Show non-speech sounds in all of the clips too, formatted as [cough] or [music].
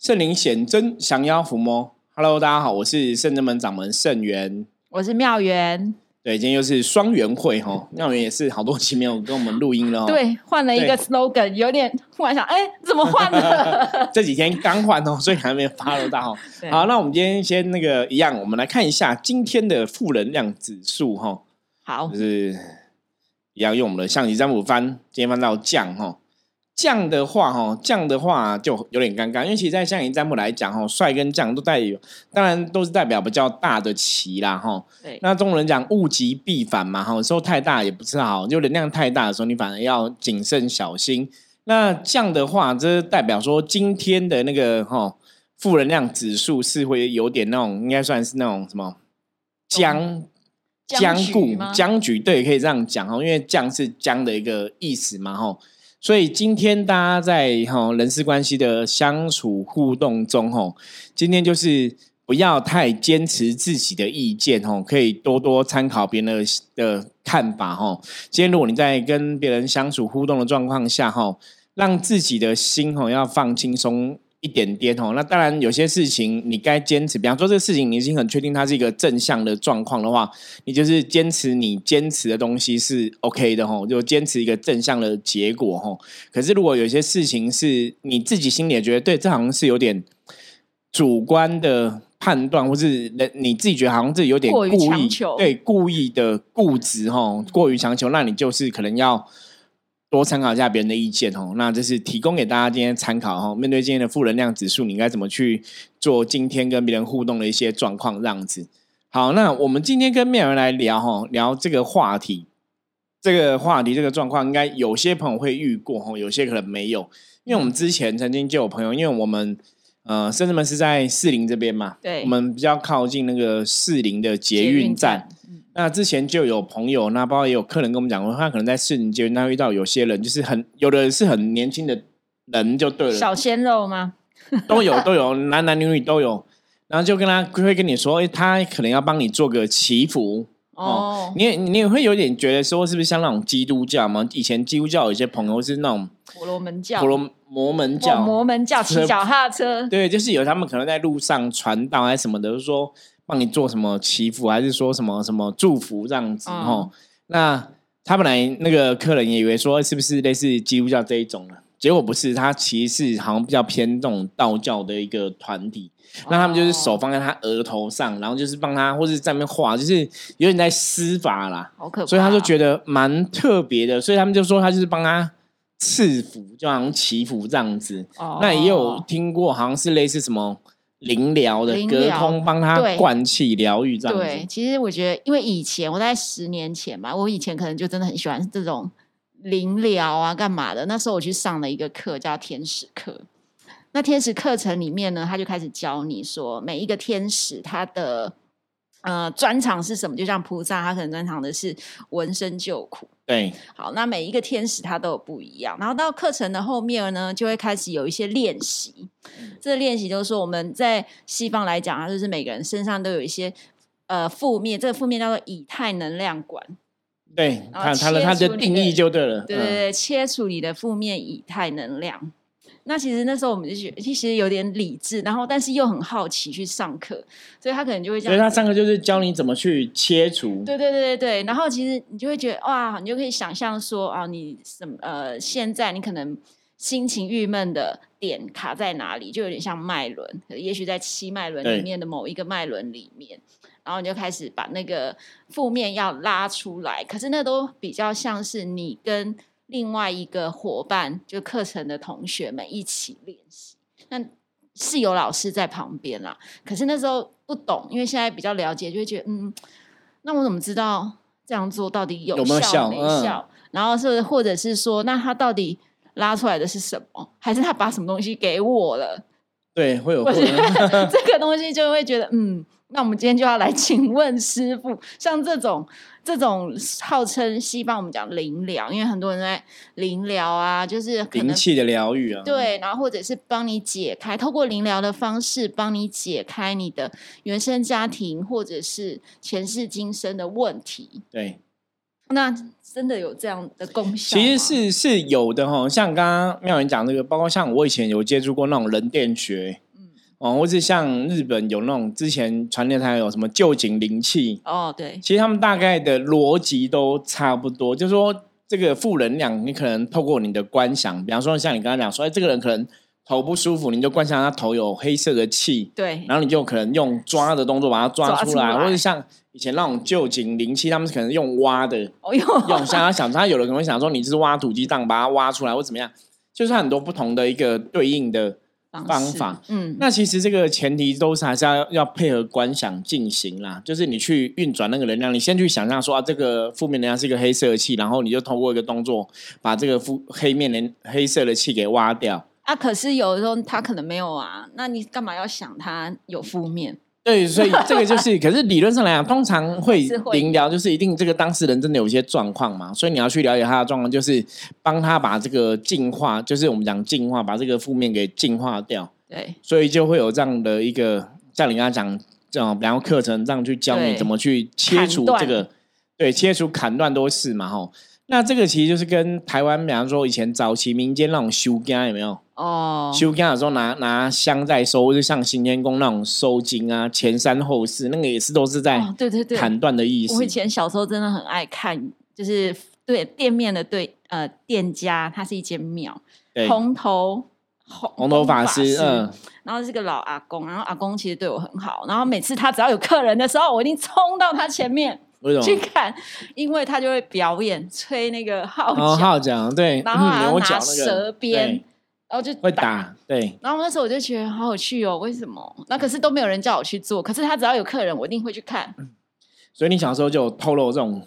圣灵显真，降妖伏魔。Hello，大家好，我是圣真门掌门圣元，我是妙元。对，今天又是双元会哈，妙元也是好多期没有跟我们录音了。对，换了一个 slogan，有点突然想，哎，怎么换了？[laughs] 这几天刚换哦，所以还没发了大哈。好，那我们今天先那个一样，我们来看一下今天的负能量指数哈。好，就是一样用我们的象棋占卜翻，今天翻到降哈。降的话，哈，降的话就有点尴尬，因为其实，在象棋占卜来讲，哈，帅跟降都代表，当然都是代表比较大的棋啦，哈。对。那中国人讲物极必反嘛，哈，时候太大也不是好，就能量太大的时候，你反而要谨慎小心。那降的话，这代表说今天的那个哈负能量指数是会有点那种，应该算是那种什么僵僵固僵局，对，可以这样讲哈，因为降是僵的一个意思嘛，哈。所以今天大家在哈人事关系的相处互动中，哈，今天就是不要太坚持自己的意见，哈，可以多多参考别人的的看法，哈。今天如果你在跟别人相处互动的状况下，哈，让自己的心，哈，要放轻松。一点点哦，那当然有些事情你该坚持，比方说这个事情你已经很确定它是一个正向的状况的话，你就是坚持你坚持的东西是 OK 的吼，就坚持一个正向的结果吼。可是如果有些事情是你自己心里也觉得对，这好像是有点主观的判断，或是人你自己觉得好像自己有点故意对故意的固执吼，过于强求，那你就是可能要。多参考一下别人的意见哦，那这是提供给大家今天参考哈。面对今天的负能量指数，你应该怎么去做今天跟别人互动的一些状况这样子？好，那我们今天跟面人来聊哈，聊这个话题，这个话题这个状况，应该有些朋友会遇过哈，有些可能没有，因为我们之前曾经就有朋友，因为我们呃，深圳门是在士林这边嘛，对，我们比较靠近那个士林的捷运站。那之前就有朋友，那包括也有客人跟我们讲过，他可能在市林街那遇到有些人，就是很有的是很年轻的人，就对了，小鲜肉吗？[laughs] 都有都有，男男女女都有，然后就跟他会跟你说，哎，他可能要帮你做个祈福哦。你你也会有点觉得说，是不是像那种基督教嘛？以前基督教有些朋友是那种婆罗门教，婆罗摩门教，摩门教骑脚踏车，对，就是有他们可能在路上传道还是什么的，就说。帮你做什么祈福，还是说什么什么祝福这样子哈？那他本来那个客人也以为说是不是类似基督教这一种呢？结果不是，他其实是好像比较偏这种道教的一个团体。那他们就是手放在他额头上，然后就是帮他或者在那边画，就是有点在施法啦。好可怕！所以他就觉得蛮特别的，所以他们就说他就是帮他赐福，就好像祈福这样子。那也有听过，好像是类似什么。灵疗的隔空帮他灌气疗愈这样子。对，其实我觉得，因为以前我在十年前吧，我以前可能就真的很喜欢这种灵疗啊，干嘛的？那时候我去上了一个课，叫天使课。那天使课程里面呢，他就开始教你说，每一个天使他的呃专长是什么？就像菩萨，他可能专长的是闻声救苦。对，好，那每一个天使它都有不一样。然后到课程的后面呢，就会开始有一些练习。这个练习就是说，我们在西方来讲啊，就是每个人身上都有一些呃负面，这个负面叫做以太能量管。对，它它的它的定义就对了。对对对，切除你的负面以太能量。那其实那时候我们就觉得，其实有点理智，然后但是又很好奇去上课，所以他可能就会这样。所以他上课就是教你怎么去切除。对对对对对。然后其实你就会觉得哇，你就可以想象说啊，你什么呃，现在你可能心情郁闷的点卡在哪里，就有点像脉轮，也许在七脉轮里面的某一个脉轮里面，然后你就开始把那个负面要拉出来。可是那都比较像是你跟。另外一个伙伴，就课程的同学们一起练习，那是有老师在旁边啦。可是那时候不懂，因为现在比较了解，就会觉得嗯，那我怎么知道这样做到底有效没效？然后是或者是说，那他到底拉出来的是什么？还是他把什么东西给我了？对，会有 [laughs] 这个东西就会觉得嗯。那我们今天就要来 [laughs] 请问师傅，像这种这种号称西方我们讲灵疗，因为很多人在灵疗啊，就是灵气的疗愈啊，对，然后或者是帮你解开，透过灵疗的方式帮你解开你的原生家庭或者是前世今生的问题。对，那真的有这样的功效？其实是是有的哈，像刚刚妙云讲这个，包括像我以前有接触过那种人电学。哦，或是像日本有那种之前传电台有什么旧景灵气，哦，对，其实他们大概的逻辑都差不多，就是说这个负能量，你可能透过你的观想，比方说像你刚刚讲说，哎，这个人可能头不舒服，你就观想他头有黑色的气，对，然后你就可能用抓的动作把它抓出来，出来或者像以前那种旧景灵气，他们可能用挖的，哦哟，用像他想，他有的可能会想说你就是挖土鸡蛋把它挖出来，或怎么样，就是很多不同的一个对应的方式法。嗯，那其实这个前提都是还是要要配合观想进行啦，就是你去运转那个能量，你先去想象说啊，这个负面能量是一个黑色的气，然后你就通过一个动作把这个负黑面的黑色的气给挖掉。啊，可是有的时候他可能没有啊，那你干嘛要想他有负面？对，所以 [laughs] 这个就是，可是理论上来讲，通常会是会灵疗，就是一定这个当事人真的有一些状况嘛，所以你要去了解他的状况，就是帮他把这个净化，就是我们讲净化，把这个负面给净化掉。对，所以就会有这样的一个，像你刚才讲这种，然后课程这样去教你怎么去切除这个，对，切除砍断都是嘛，吼。那这个其实就是跟台湾，比方说以前早期民间那种修家有没有？哦，修家的时候拿拿香在收，就像行天宫那种收金啊，前三后四，那个也是都是在哦，对对对，砍断的意思。我以。前小时候真的很爱看，就是对店面的对呃店家，它是一间庙，对，红头红红头法师，嗯，然后是个老阿公，然后阿公其实对我很好，然后每次他只要有客人的时候，我一定冲到他前面为什么？去看，因为他就会表演吹那个号哦，角，号角对，然后还要拿那个蛇鞭，然后就会。打，对，然后那时候我就觉得好有趣哦，为什么？那可是都没有人叫我去做，可是他只要有客人，我一定会去看，[laughs] 所以你小时候就有透露这种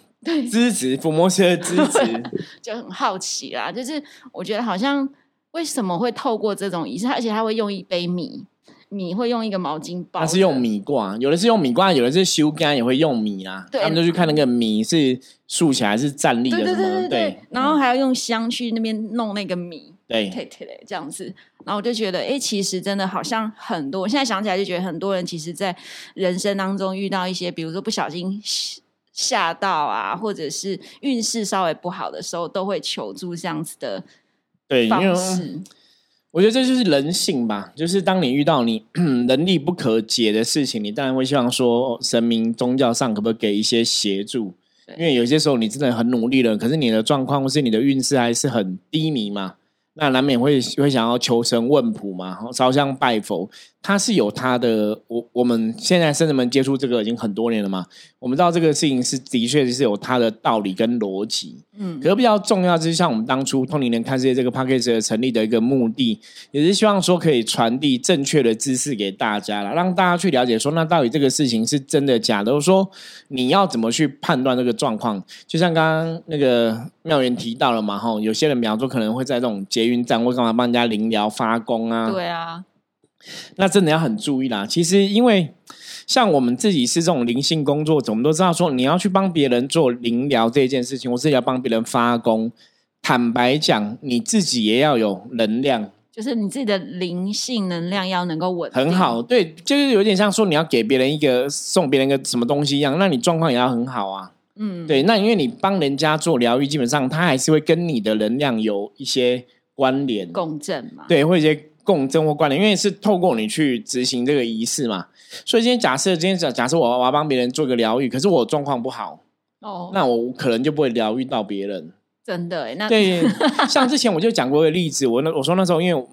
支持伏魔师的支持，就很好奇啦。就是我觉得好像为什么会透过这种仪式，而且他会用一杯米，米会用一个毛巾包它，是用米挂，有的是用米挂，有的是修干也会用米啊。对他们就去看那个米是竖起来是站立的对对什么，对对对，然后还要用香去那边弄那个米，对对对对，这样子。然后我就觉得，哎，其实真的好像很多，我现在想起来就觉得很多人其实，在人生当中遇到一些，比如说不小心吓吓到啊，或者是运势稍微不好的时候，都会求助这样子的对，因为方式。我觉得这就是人性吧，就是当你遇到你 [clears throat] 能力不可解的事情，你当然会希望说神明宗教上可不可以给一些协助，因为有些时候你真的很努力了，可是你的状况或是你的运势还是很低迷嘛，那难免会会想要求神问卜嘛，烧香拜佛，它是有它的。我我们现在甚至们接触这个已经很多年了嘛，我们知道这个事情是的确是有它的道理跟逻辑。嗯可是比较重要，就是像我们当初通灵人看世界这个 p a c k a g e 的成立的一个目的，也是希望说可以传递正确的知识给大家了，让大家去了解说，那到底这个事情是真的假的？说你要怎么去判断这个状况？就像刚刚那个妙元提到了嘛，哈，有些人比方说可能会在这种捷运站或干嘛帮人家灵疗发功啊，对啊，那真的要很注意啦。其实因为像我们自己是这种灵性工作者，我们都知道说你要去帮别人做灵疗这件事情，我自己要帮别人发功。坦白讲，你自己也要有能量，就是你自己的灵性能量要能够稳，很好。对，就是有点像说你要给别人一个送别人一个什么东西一样，那你状况也要很好啊。嗯，对，那因为你帮人家做疗愈，基本上他还是会跟你的能量有一些关联。共振嘛，对，会有一些共振或关联，因为是透过你去执行这个仪式嘛。所以今天假设今天假假设我我要帮别人做个疗愈，可是我状况不好，哦，那我可能就不会疗愈到别人。真的哎，那对，像之前我就讲过一个例子，我那我说那时候因为我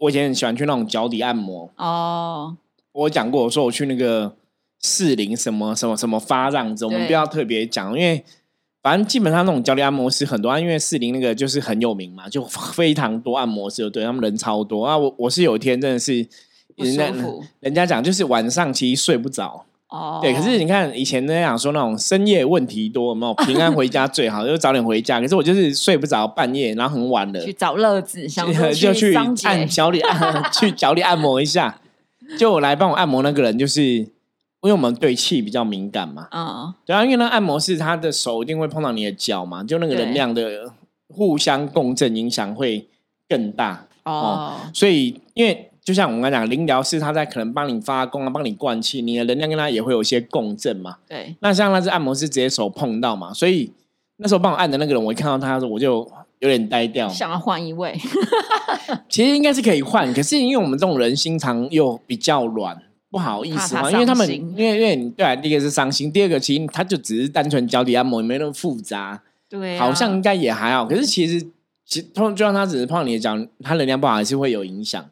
我以前很喜欢去那种脚底按摩，哦，我讲过我说我去那个士林什么什么什么发这样子，我们不要特别讲，因为。反正基本上那种脚底按摩师很多啊，因为四零那个就是很有名嘛，就非常多按摩师，对他们人超多啊。我我是有一天真的是人家讲就是晚上其实睡不着，哦，对。可是你看以前那样说那种深夜问题多，有没有平安回家最好，就早点回家。可是我就是睡不着，半夜然后很晚了，去找乐子，想 [laughs] 就去按脚底按 [laughs] 去脚底按摩一下。就我来帮我按摩那个人，就是因为我们对气比较敏感嘛，嗯，对啊，因为那按摩是他的手一定会碰到你的脚嘛，就那个对能量的互相共振影响会更大。哦，所以，因为就像我们刚才讲，灵疗是他在可能帮你发功啊，帮你灌气，你的能量跟他也会有一些共振嘛。对，那像那只按摩师直接手碰到嘛，所以那时候帮我按的那个人，我一看到他的时候，我就有点呆掉。想要换一位，[laughs] 其实应该是可以换，可是因为我们这种人心肠又比较软，不好意思嘛，因为他们因为因为你对啊，第一个是伤心，第二个其实他就只是单纯脚底按摩，也没那么复杂，对、啊，好像应该也还好。可是其实其实碰就算他只是碰你的脚，他能量不好还是会有影响。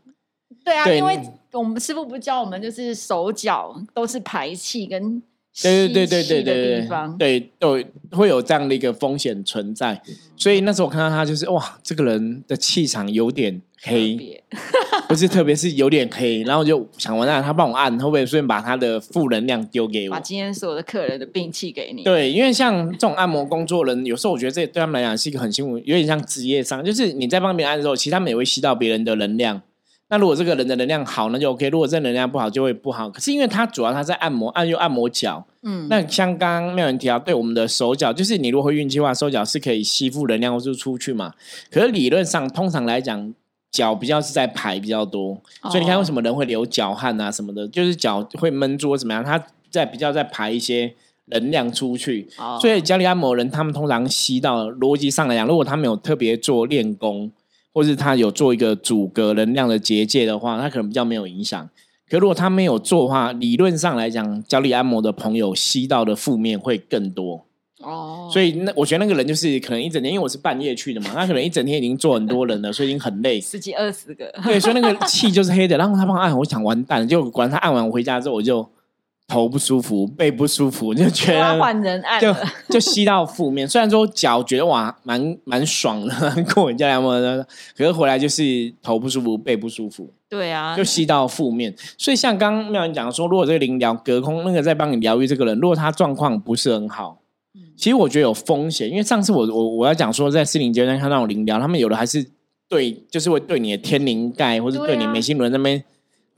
对啊，对因为我们师傅不教我们，就是手脚都是排气跟对对对对吸气的对对，对都，会有这样的一个风险存在。所以那时候我看到他，就是哇，这个人的气场有点黑，[laughs] 不是特别是有点黑，然后我就想完蛋，他帮我按，会不会顺便把他的负能量丢给我把？今天所有的客人的病气给你。对，因为像这种按摩工作人，有时候我觉得这对他们来讲是一个很辛苦，有点像职业伤。就是你在帮别人按的时候，其实他们也会吸到别人的能量。那如果这个人的能量好，那就 OK；如果这能量不好，就会不好。可是因为它主要它在按摩，按又按摩脚，嗯，那像刚刚妙人提到，对我们的手脚，就是你如果会运气的话，手脚是可以吸附能量或是出去嘛。可是理论上，通常来讲，脚比较是在排比较多，所以你看为什么？人会流脚汗啊什么的，就是脚会闷住或怎么样，它在比较在排一些能量出去。哦所以家里按摩人他们通常吸到逻辑上来讲，如果他们有特别做练功，或是他有做一个阻隔能量的结界的话，他可能比较没有影响。可如果他没有做的话，理论上来讲，脚底按摩的朋友吸到的负面会更多。哦，所以那我觉得那个人就是可能一整天，因为我是半夜去的嘛，他可能一整天已经做很多人了，所以已经很累。十几二十个，对，所以那个气就是黑的。然后他帮我按，我想完蛋了，就果然他按完我回家之后，我就头不舒服，背不舒服，[laughs] 就觉得换人按就。就吸到负面。[laughs] 虽然说脚觉得哇蛮蛮爽的，[laughs] 过人家按摩的，可是回来就是头不舒服，背不舒服，对啊，就吸到负面。所以像刚刚妙人讲说，如果这个灵疗隔空那个在帮你疗愈这个人，如果他状况不是很好。其实我觉得有风险，因为上次我我我要讲说，在四零阶段看到灵疗，他们有的还是对，就是会对你的天灵盖或者对你眉心轮那边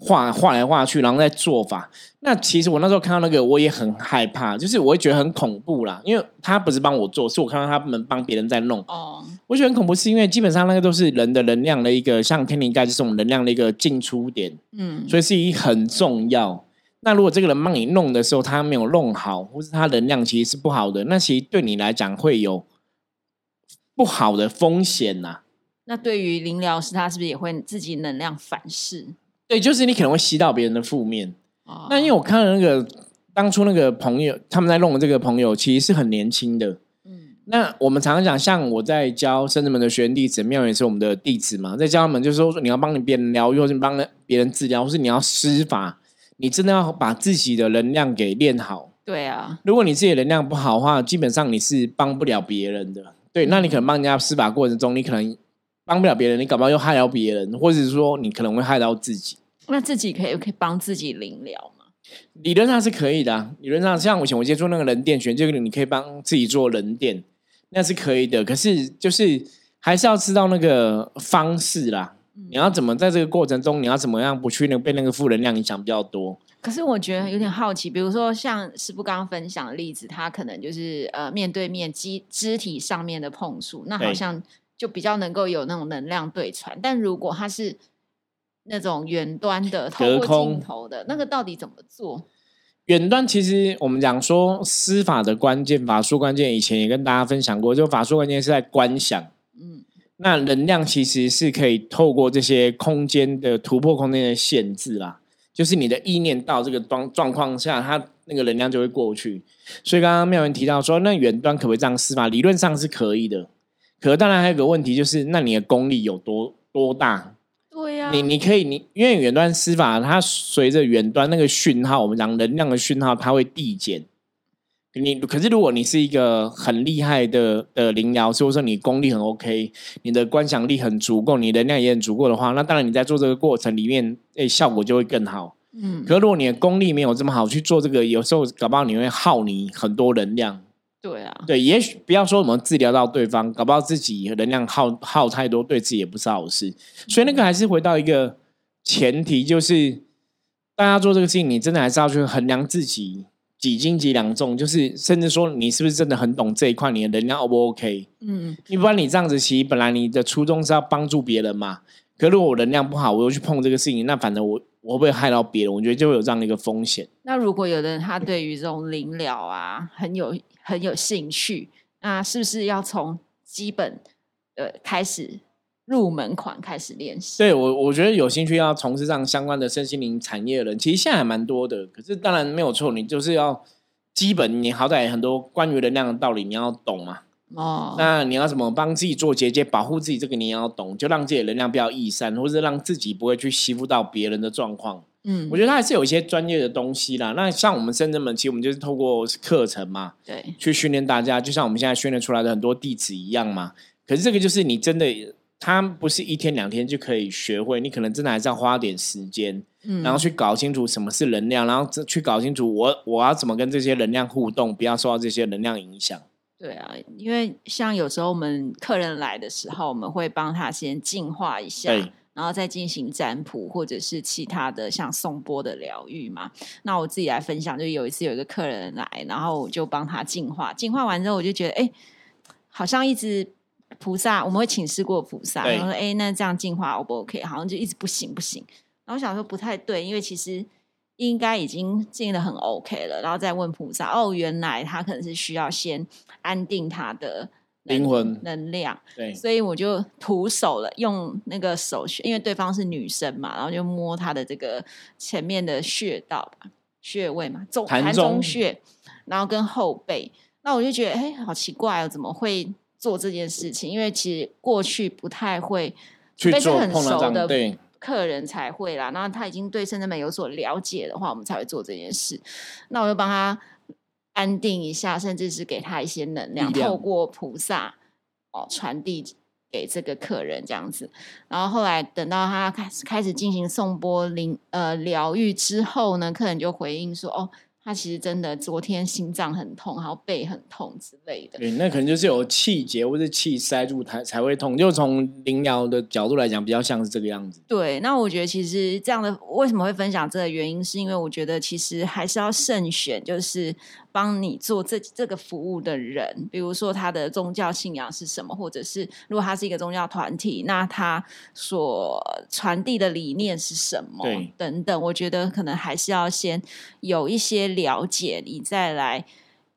画画来画去，然后再做法。那其实我那时候看到那个，我也很害怕，就是我会觉得很恐怖啦，因为他不是帮我做，是我看到他们帮别人在弄，哦，我觉得很恐怖，是因为基本上那个都是人的能量的一个，像天灵盖就是我们能量的一个进出点，嗯，所以是一很重要。那如果这个人帮你弄的时候，他没有弄好，或是他能量其实是不好的，那其实对你来讲会有不好的风险呐、那对于林疗师，他是不是也会自己能量反噬？对，就是你可能会吸到别人的负面。哦那因为我看了那个当初那个朋友，他们在弄的这个朋友其实是很年轻的。嗯那我们常常讲，像我在教圣子们的学员弟子，妙也是我们的弟子嘛，在教他们就是说，你要帮你别人疗愈，或是帮别人治疗，或是你要施法，你真的要把自己的能量给练好。对啊，如果你自己的能量不好的话，基本上你是帮不了别人的。对，那你可能帮人家施法过程中，你可能帮不了别人，你搞不好又害到别人，或者是说你可能会害到自己。那自己可以可以帮自己灵疗吗？理论上是可以的啊、理论上像我以前我接触那个人电学，这个你可以帮自己做人电，那是可以的。可是就是还是要知道那个方式啦。你要怎么在这个过程中，你要怎么样不去那被那个负能量影响比较多？可是我觉得有点好奇，比如说像师傅刚刚分享的例子，他可能就是呃面对面肌肢体上面的碰触，那好像就比较能够有那种能量对传。但如果他是那种远端的透过隔空镜头的那个，到底怎么做？远端其实我们讲说司法的关键，法术关键，以前也跟大家分享过，就法术关键是在观想。嗯，那能量其实是可以透过这些空间的突破空间的限制啦，就是你的意念到这个状状况下，它那个能量就会过去。所以刚刚妙文提到说，那远端可不可以这样司法？理论上是可以的，可当然还有个问题，就是那你的功力有多多大？你你可以，你因为远端施法，它随着远端那个讯号，我们讲能量的讯号，它会递减。你可是如果你是一个很厉害的的灵疗师，或者说你功力很 OK，你的观想力很足够，你能量也很足够的话，那当然你在做这个过程里面，诶、效果就会更好。嗯，可是如果你的功力没有这么好去做这个，有时候搞不好你会耗你很多能量。对啊，对，也许不要说我们治疗到对方，搞不好自己能量耗耗太多，对自己也不是好事。所以那个还是回到一个前提，就是大家做这个事情，你真的还是要去衡量自己几斤几两重，就是甚至说你是不是真的很懂这一块，你的能量 O 不 OK？嗯，你不然你这样子，其实本来你的初衷是要帮助别人嘛，可如果我能量不好，我又去碰这个事情，那反正我我会不会害到别人？我觉得就会有这样的一个风险。那如果有的人他对于这种灵疗啊很有很有兴趣，那是不是要从基本呃开始入门款开始练习。对我，我觉得有兴趣要从事上相关的身心灵产业的人，其实现在还蛮多的。可是当然没有错，你就是要基本，你好歹很多关于能量的道理你要懂嘛。哦，那你要怎么帮自己做结界，保护自己？这个你也要懂，就让自己的能量不要溢散，或者让自己不会去吸附到别人的状况。嗯我，觉得它还是有一些专业的东西啦。那像我们深圳门，其实我们就是透过课程嘛，对，去训练大家，就像我们现在训练出来的很多弟子一样嘛。可是这个就是你真的，他不是一天两天就可以学会，你可能真的还是要花点时间，嗯，然后去搞清楚什么是能量，然后去搞清楚我我要怎么跟这些能量互动，不要受到这些能量影响。对啊，因为像有时候我们客人来的时候，我们会帮他先净化一下对，然后再进行占卜或者是其他的像送波的疗愈嘛。那我自己来分享，就有一次有一个客人来，然后我就帮他净化，净化完之后，我就觉得哎，好像一直菩萨，我们会请示过菩萨，然后说哎，那这样净化 O 不 OK？好像就一直不行不行。然后我想说不太对，因为其实应该已经进的很 OK 了，然后再问菩萨，哦，原来他可能是需要先安定他的能灵魂能量，对，所以我就徒手了，用那个手穴，因为对方是女生嘛，然后就摸她的这个前面的穴道吧，穴位嘛，中膻膻中中穴，然后跟后背，那我就觉得，哎，好奇怪哦，怎么会做这件事情？因为其实过去不太会，除去做非是很熟的对客人才会啦，然后他已经对圣真门有所了解的话，我们才会做这件事。那我就帮他安定一下，甚至是给他一些能量，量透过菩萨哦传递给这个客人这样子。然后后来等到他开始开始进行送波灵呃疗愈之后呢，客人就回应说：“哦，他其实真的昨天心脏很痛，然后背很痛之类的。”对，那可能就是有气结或者气塞住才才会痛，就从灵疗的角度来讲，比较像是这个样子。对，那我觉得其实这样的为什么会分享这个原因，是因为我觉得其实还是要慎选，就是帮你做这这个服务的人，比如说他的宗教信仰是什么，或者是如果他是一个宗教团体，那他所传递的理念是什么对等等，我觉得可能还是要先有一些了解，你再来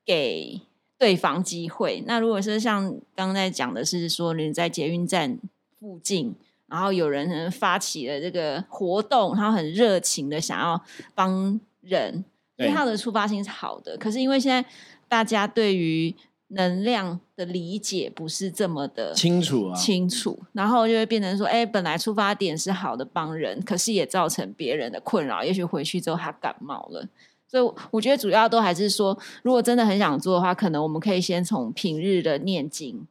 给对方机会。那如果是像刚才讲的是说你在捷运站附近。然后有人发起了这个活动，然后很热情的想要帮人，因为他的出发心是好的。可是因为现在大家对于能量的理解不是这么的清楚啊，清楚，然后就会变成说，哎，本来出发点是好的帮人，可是也造成别人的困扰。也许回去之后他感冒了，所以我觉得主要都还是说，如果真的很想做的话，可能我们可以先从平日的念经。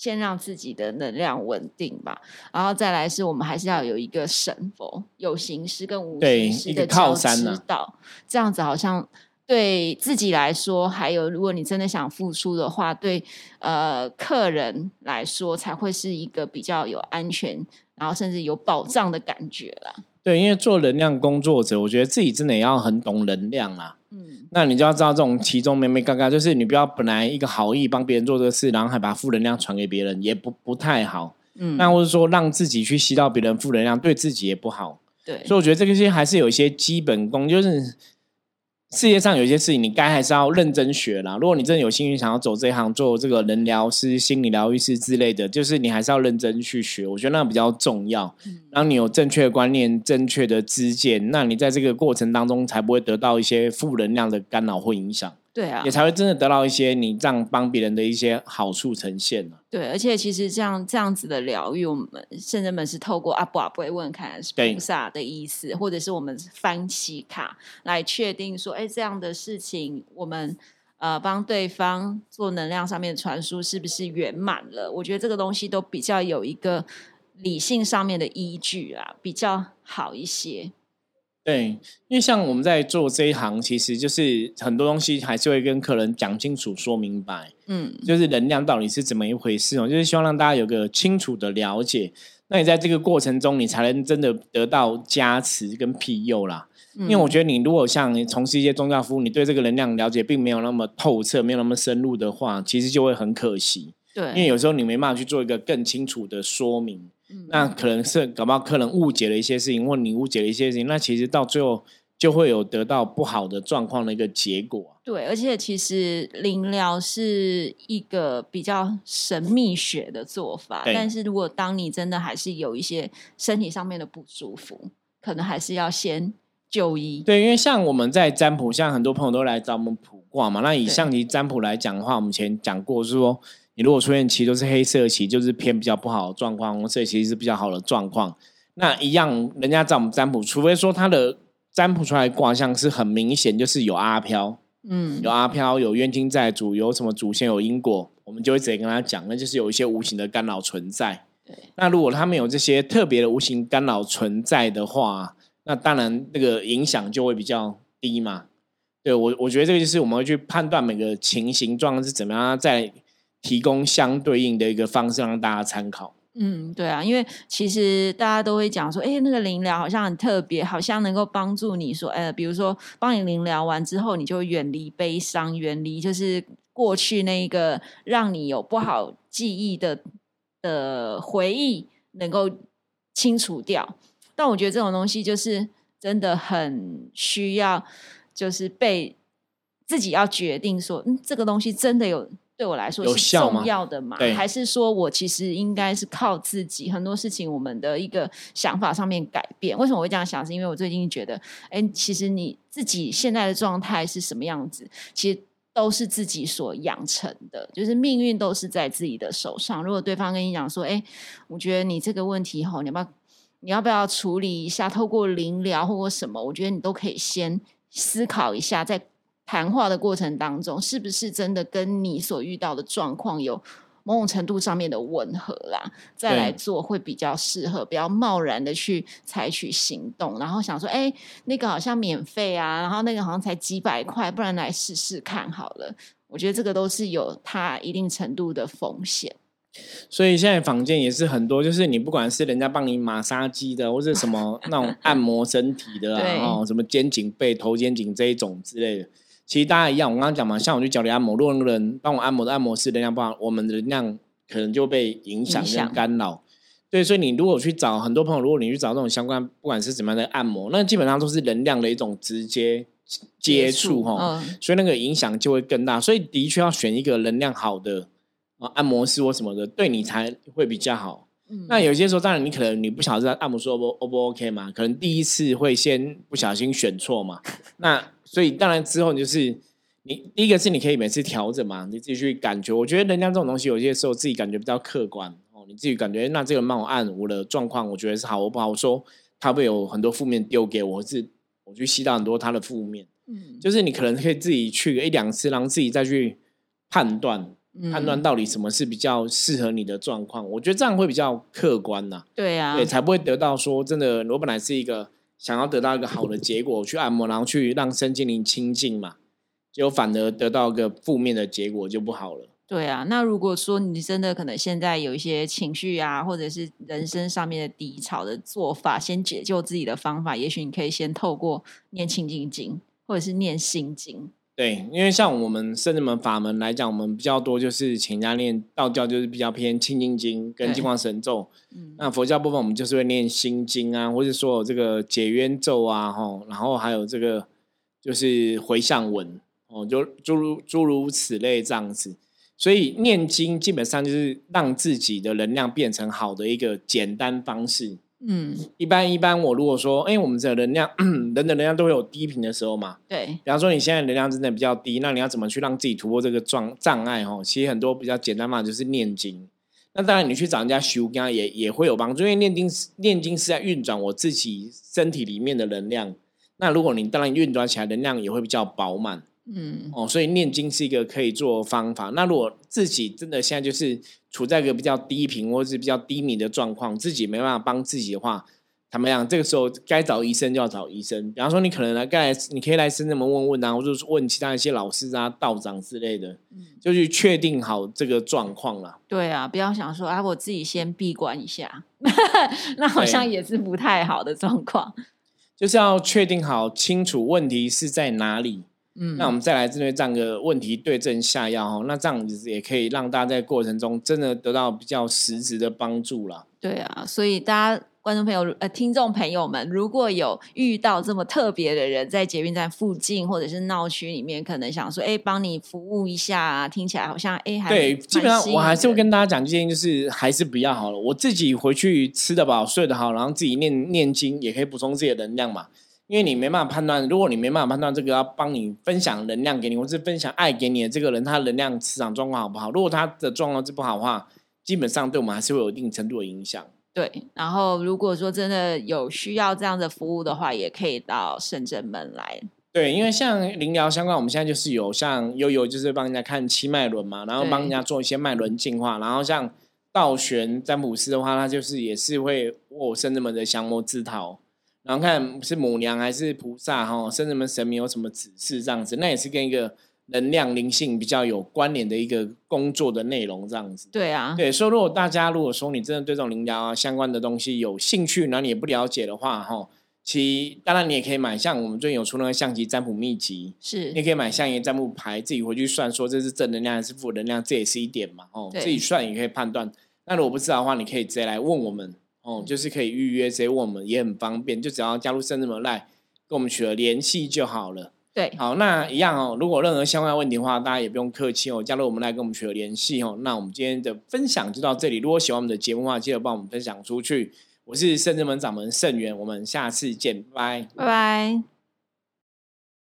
先让自己的能量稳定吧，然后再来是我们还是要有一个神佛，有形师跟无对形师一个的靠山指导，这样子好像对自己来说，还有如果你真的想付出的话，对呃客人来说才会是一个比较有安全，然后甚至有保障的感觉啦。对，因为做能量工作者，我觉得自己真的也要很懂能量啦。嗯，那你就要知道这种其中没没嘎嘎，就是你不要本来一个好意帮别人做这个事，然后还把负能量传给别人，也不不太好。嗯那或者说让自己去吸到别人负能量，对自己也不好。对，所以我觉得这个些还是有一些基本功，就是世界上有一些事情，你该还是要认真学啦。如果你真的有兴趣想要走这一行，做这个人疗师、心理疗愈师之类的，就是你还是要认真去学。我觉得那比较重要。嗯然后你有正确的观念、正确的知见，那你在这个过程当中才不会得到一些负能量的干扰或影响，对啊也，才会真的得到一些你这样帮别人的一些好处呈现了。对，而且其实这样这样子的疗愈，我们圣人们是透过阿布阿布会问看是对菩萨的意思，或者是我们翻起卡来确定说，哎，这样的事情我们呃帮对方做能量上面的传输是不是圆满了？我觉得这个东西都比较有一个理性上面的依据啊，比较好一些。对，因为像我们在做这一行，其实就是很多东西还是会跟客人讲清楚、说明白，嗯，就是能量到底是怎么一回事哦，就是希望让大家有个清楚的了解。那你在这个过程中，你才能真的得到加持跟庇佑啦。因为我觉得你如果像你从事一些宗教服务，你对这个能量了解并没有那么透彻，没有那么深入的话，其实就会很可惜。对，因为有时候你没办法去做一个更清楚的说明。嗯那可能是搞不好客人误解了一些事情，或你误解了一些事情，那其实到最后就会有得到不好的状况的一个结果。对，而且其实灵疗是一个比较神秘学的做法，但是如果当你真的还是有一些身体上面的不舒服，可能还是要先就医。对，因为像我们在占卜，像很多朋友都来找我们卜卦嘛。那以对象棋占卜来讲的话，我们以前讲过，是说你如果出现棋都是黑色棋，就是偏比较不好的状况；红色棋是比较好的状况。那一样，人家找我们占卜，除非说他的占卜出来的卦象是很明显，就是有阿飘，嗯，有阿飘，有冤亲债主，有什么祖先有因果，我们就会直接跟他讲，那就是有一些无形的干扰存在。那如果他们有这些特别的无形干扰存在的话，那当然那个影响就会比较低嘛。对我，我觉得这个就是我们会去判断每个情形状况是怎么样，再提供相对应的一个方式让大家参考。嗯，对啊，因为其实大家都会讲说，哎，那个灵疗好像很特别，好像能够帮助你说，呃，比如说帮你灵疗完之后，你就远离悲伤，远离就是过去那一个让你有不好记忆的的回忆，能够清除掉。但我觉得这种东西就是真的很需要，就是被自己要决定说，嗯，这个东西真的有对我来说是重要的嘛？对还是说我其实应该是靠自己？很多事情我们的一个想法上面改变。为什么我会这样想？是因为我最近觉得，哎，其实你自己现在的状态是什么样子，其实。都是自己所养成的，就是命运都是在自己的手上。如果对方跟你讲说：“哎，我觉得你这个问题吼，你要不要你要不要处理一下？透过灵疗或者什么，我觉得你都可以先思考一下，在谈话的过程当中，是不是真的跟你所遇到的状况有某种程度上面的吻合啦？再来做会比较适合，不要贸然的去采取行动，然后想说，哎，那个好像免费啊，然后那个好像才几百块，不然来试试看好了。我觉得这个都是有它一定程度的风险。所以现在房间也是很多，就是你不管是人家帮你马杀鸡的，或者什么那种按摩身体的 [laughs] 对啊，哦，什么肩颈背、头肩颈这一种之类的，其实大家一样。我刚刚讲嘛，像我去脚底按摩，如果那个人帮我按摩的按摩师能量不好，我们的能量可能就被影响跟干扰。对，所以你如果去找很多朋友，如果你去找这种相关，不管是怎么样的按摩，那基本上都是能量的一种直接接触哈。嗯，所以那个影响就会更大。所以的确要选一个能量好的啊按摩师或什么的，对你才会比较好。嗯那有些时候，当然你可能你不晓得按摩师 O 不 O 不 OK 嘛，可能第一次会先不小心选错嘛。[laughs] 那所以当然之后你就是你第一个是你可以每次调整嘛，你自己去感觉。我觉得人家这种东西，有些时候自己感觉比较客观哦，你自己感觉那这个人帮我按我的状况，我觉得是好或不好。我说他会有很多负面丢给我，或是我去吸到很多他的负面。嗯就是你可能可以自己去个一两次，然后自己再去判断嗯判断到底什么是比较适合你的状况。我觉得这样会比较客观呐、对啊，对，才不会得到说真的，我本来是一个想要得到一个好的结果，去按摩，然后去让身心灵清净嘛，结果反而得到一个负面的结果就不好了。对啊，那如果说你真的可能现在有一些情绪啊，或者是人生上面的低潮的做法，先解救自己的方法，也许你可以先透过念清净经，或者是念心经。对，因为像我们圣人门法门来讲，我们比较多就是请人家念道教，就是比较偏清净经跟对净光神咒。嗯那佛教部分，我们就是会念心经啊，或者说有这个解冤咒啊，吼，然后还有这个就是回向文哦，就诸如诸如此类这样子。所以念经基本上就是让自己的能量变成好的一个简单方式。嗯，一般一般，我如果说，哎、我们这能量 [clears throat] 人的能量都会有低频的时候嘛，对，比方说你现在能量真的比较低，那你要怎么去让自己突破这个障障碍？哦，其实很多比较简单嘛，就是念经。那当然，你去找人家修，跟他也也会有帮助，因为念经是念经是在运转我自己身体里面的能量。那如果你当然运转起来，能量也会比较饱满嗯哦。所以念经是一个可以做方法。那如果自己真的现在就是处在一个比较低频或是比较低迷的状况，自己没办法帮自己的话，坦白讲，这个时候该找医生就要找医生。比方说，你可能来该来，你可以来深圳门问问啊，或者是问其他一些老师啊、道长之类的，嗯，就去确定好这个状况啦。对啊，不要想说啊，我自己先闭关一下，[laughs] 那好像也是不太好的状况。就是要确定好清楚问题是在哪里，嗯，那我们再来针对这样的问题对症下药哦。那这样子也可以让大家在过程中真的得到比较实质的帮助啦。对啊，所以大家观众朋友、呃听众朋友们，如果有遇到这么特别的人，在捷运站附近或者是闹区里面，可能想说，哎，帮你服务一下啊，听起来好像哎，还对，基本上我还是会跟大家讲，建议就是还是不要好了。我自己回去吃得饱、睡得好，然后自己念念经，也可以补充自己的能量嘛。因为你没办法判断，如果你没办法判断这个要帮你分享能量给你，或是分享爱给你的这个人，他能量磁场状况好不好？如果他的状况是不好的话，基本上对我们还是会有一定程度的影响。对。然后如果说真的有需要这样的服务的话，也可以到圣真门来。对，因为像灵疗相关，我们现在就是有像悠悠，就是帮人家看七脉轮嘛，然后帮人家做一些脉轮净化，然后像道玄占卜师的话，他就是也是会握圣人们的降魔自讨，然后看是母娘还是菩萨哈，甚至们神明有什么指示这样子，那也是跟一个能量灵性比较有关联的一个工作的内容这样子。对啊，对，所以如果大家如果说你真的对这种灵疗啊相关的东西有兴趣，然后你也不了解的话，哈，其当然你也可以买，像我们最近有出那个象棋占卜秘籍，是你也可以买象棋占卜牌，自己回去算，说这是正能量还是负能量，这也是一点嘛，哦，自己算也可以判断。那如果不知道的话，你可以直接来问我们，哦，就是可以预约，直接问我们也很方便，就只要加入圣智门来跟我们取得联系就好了。对，好，那一样哦。如果任何相关问题的话，大家也不用客气哦，加入我们来跟我们取得联系哦。那我们今天的分享就到这里。如果喜欢我们的节目的话，记得帮我们分享出去。我是圣智门掌门盛元，我们下次见，拜拜。拜拜。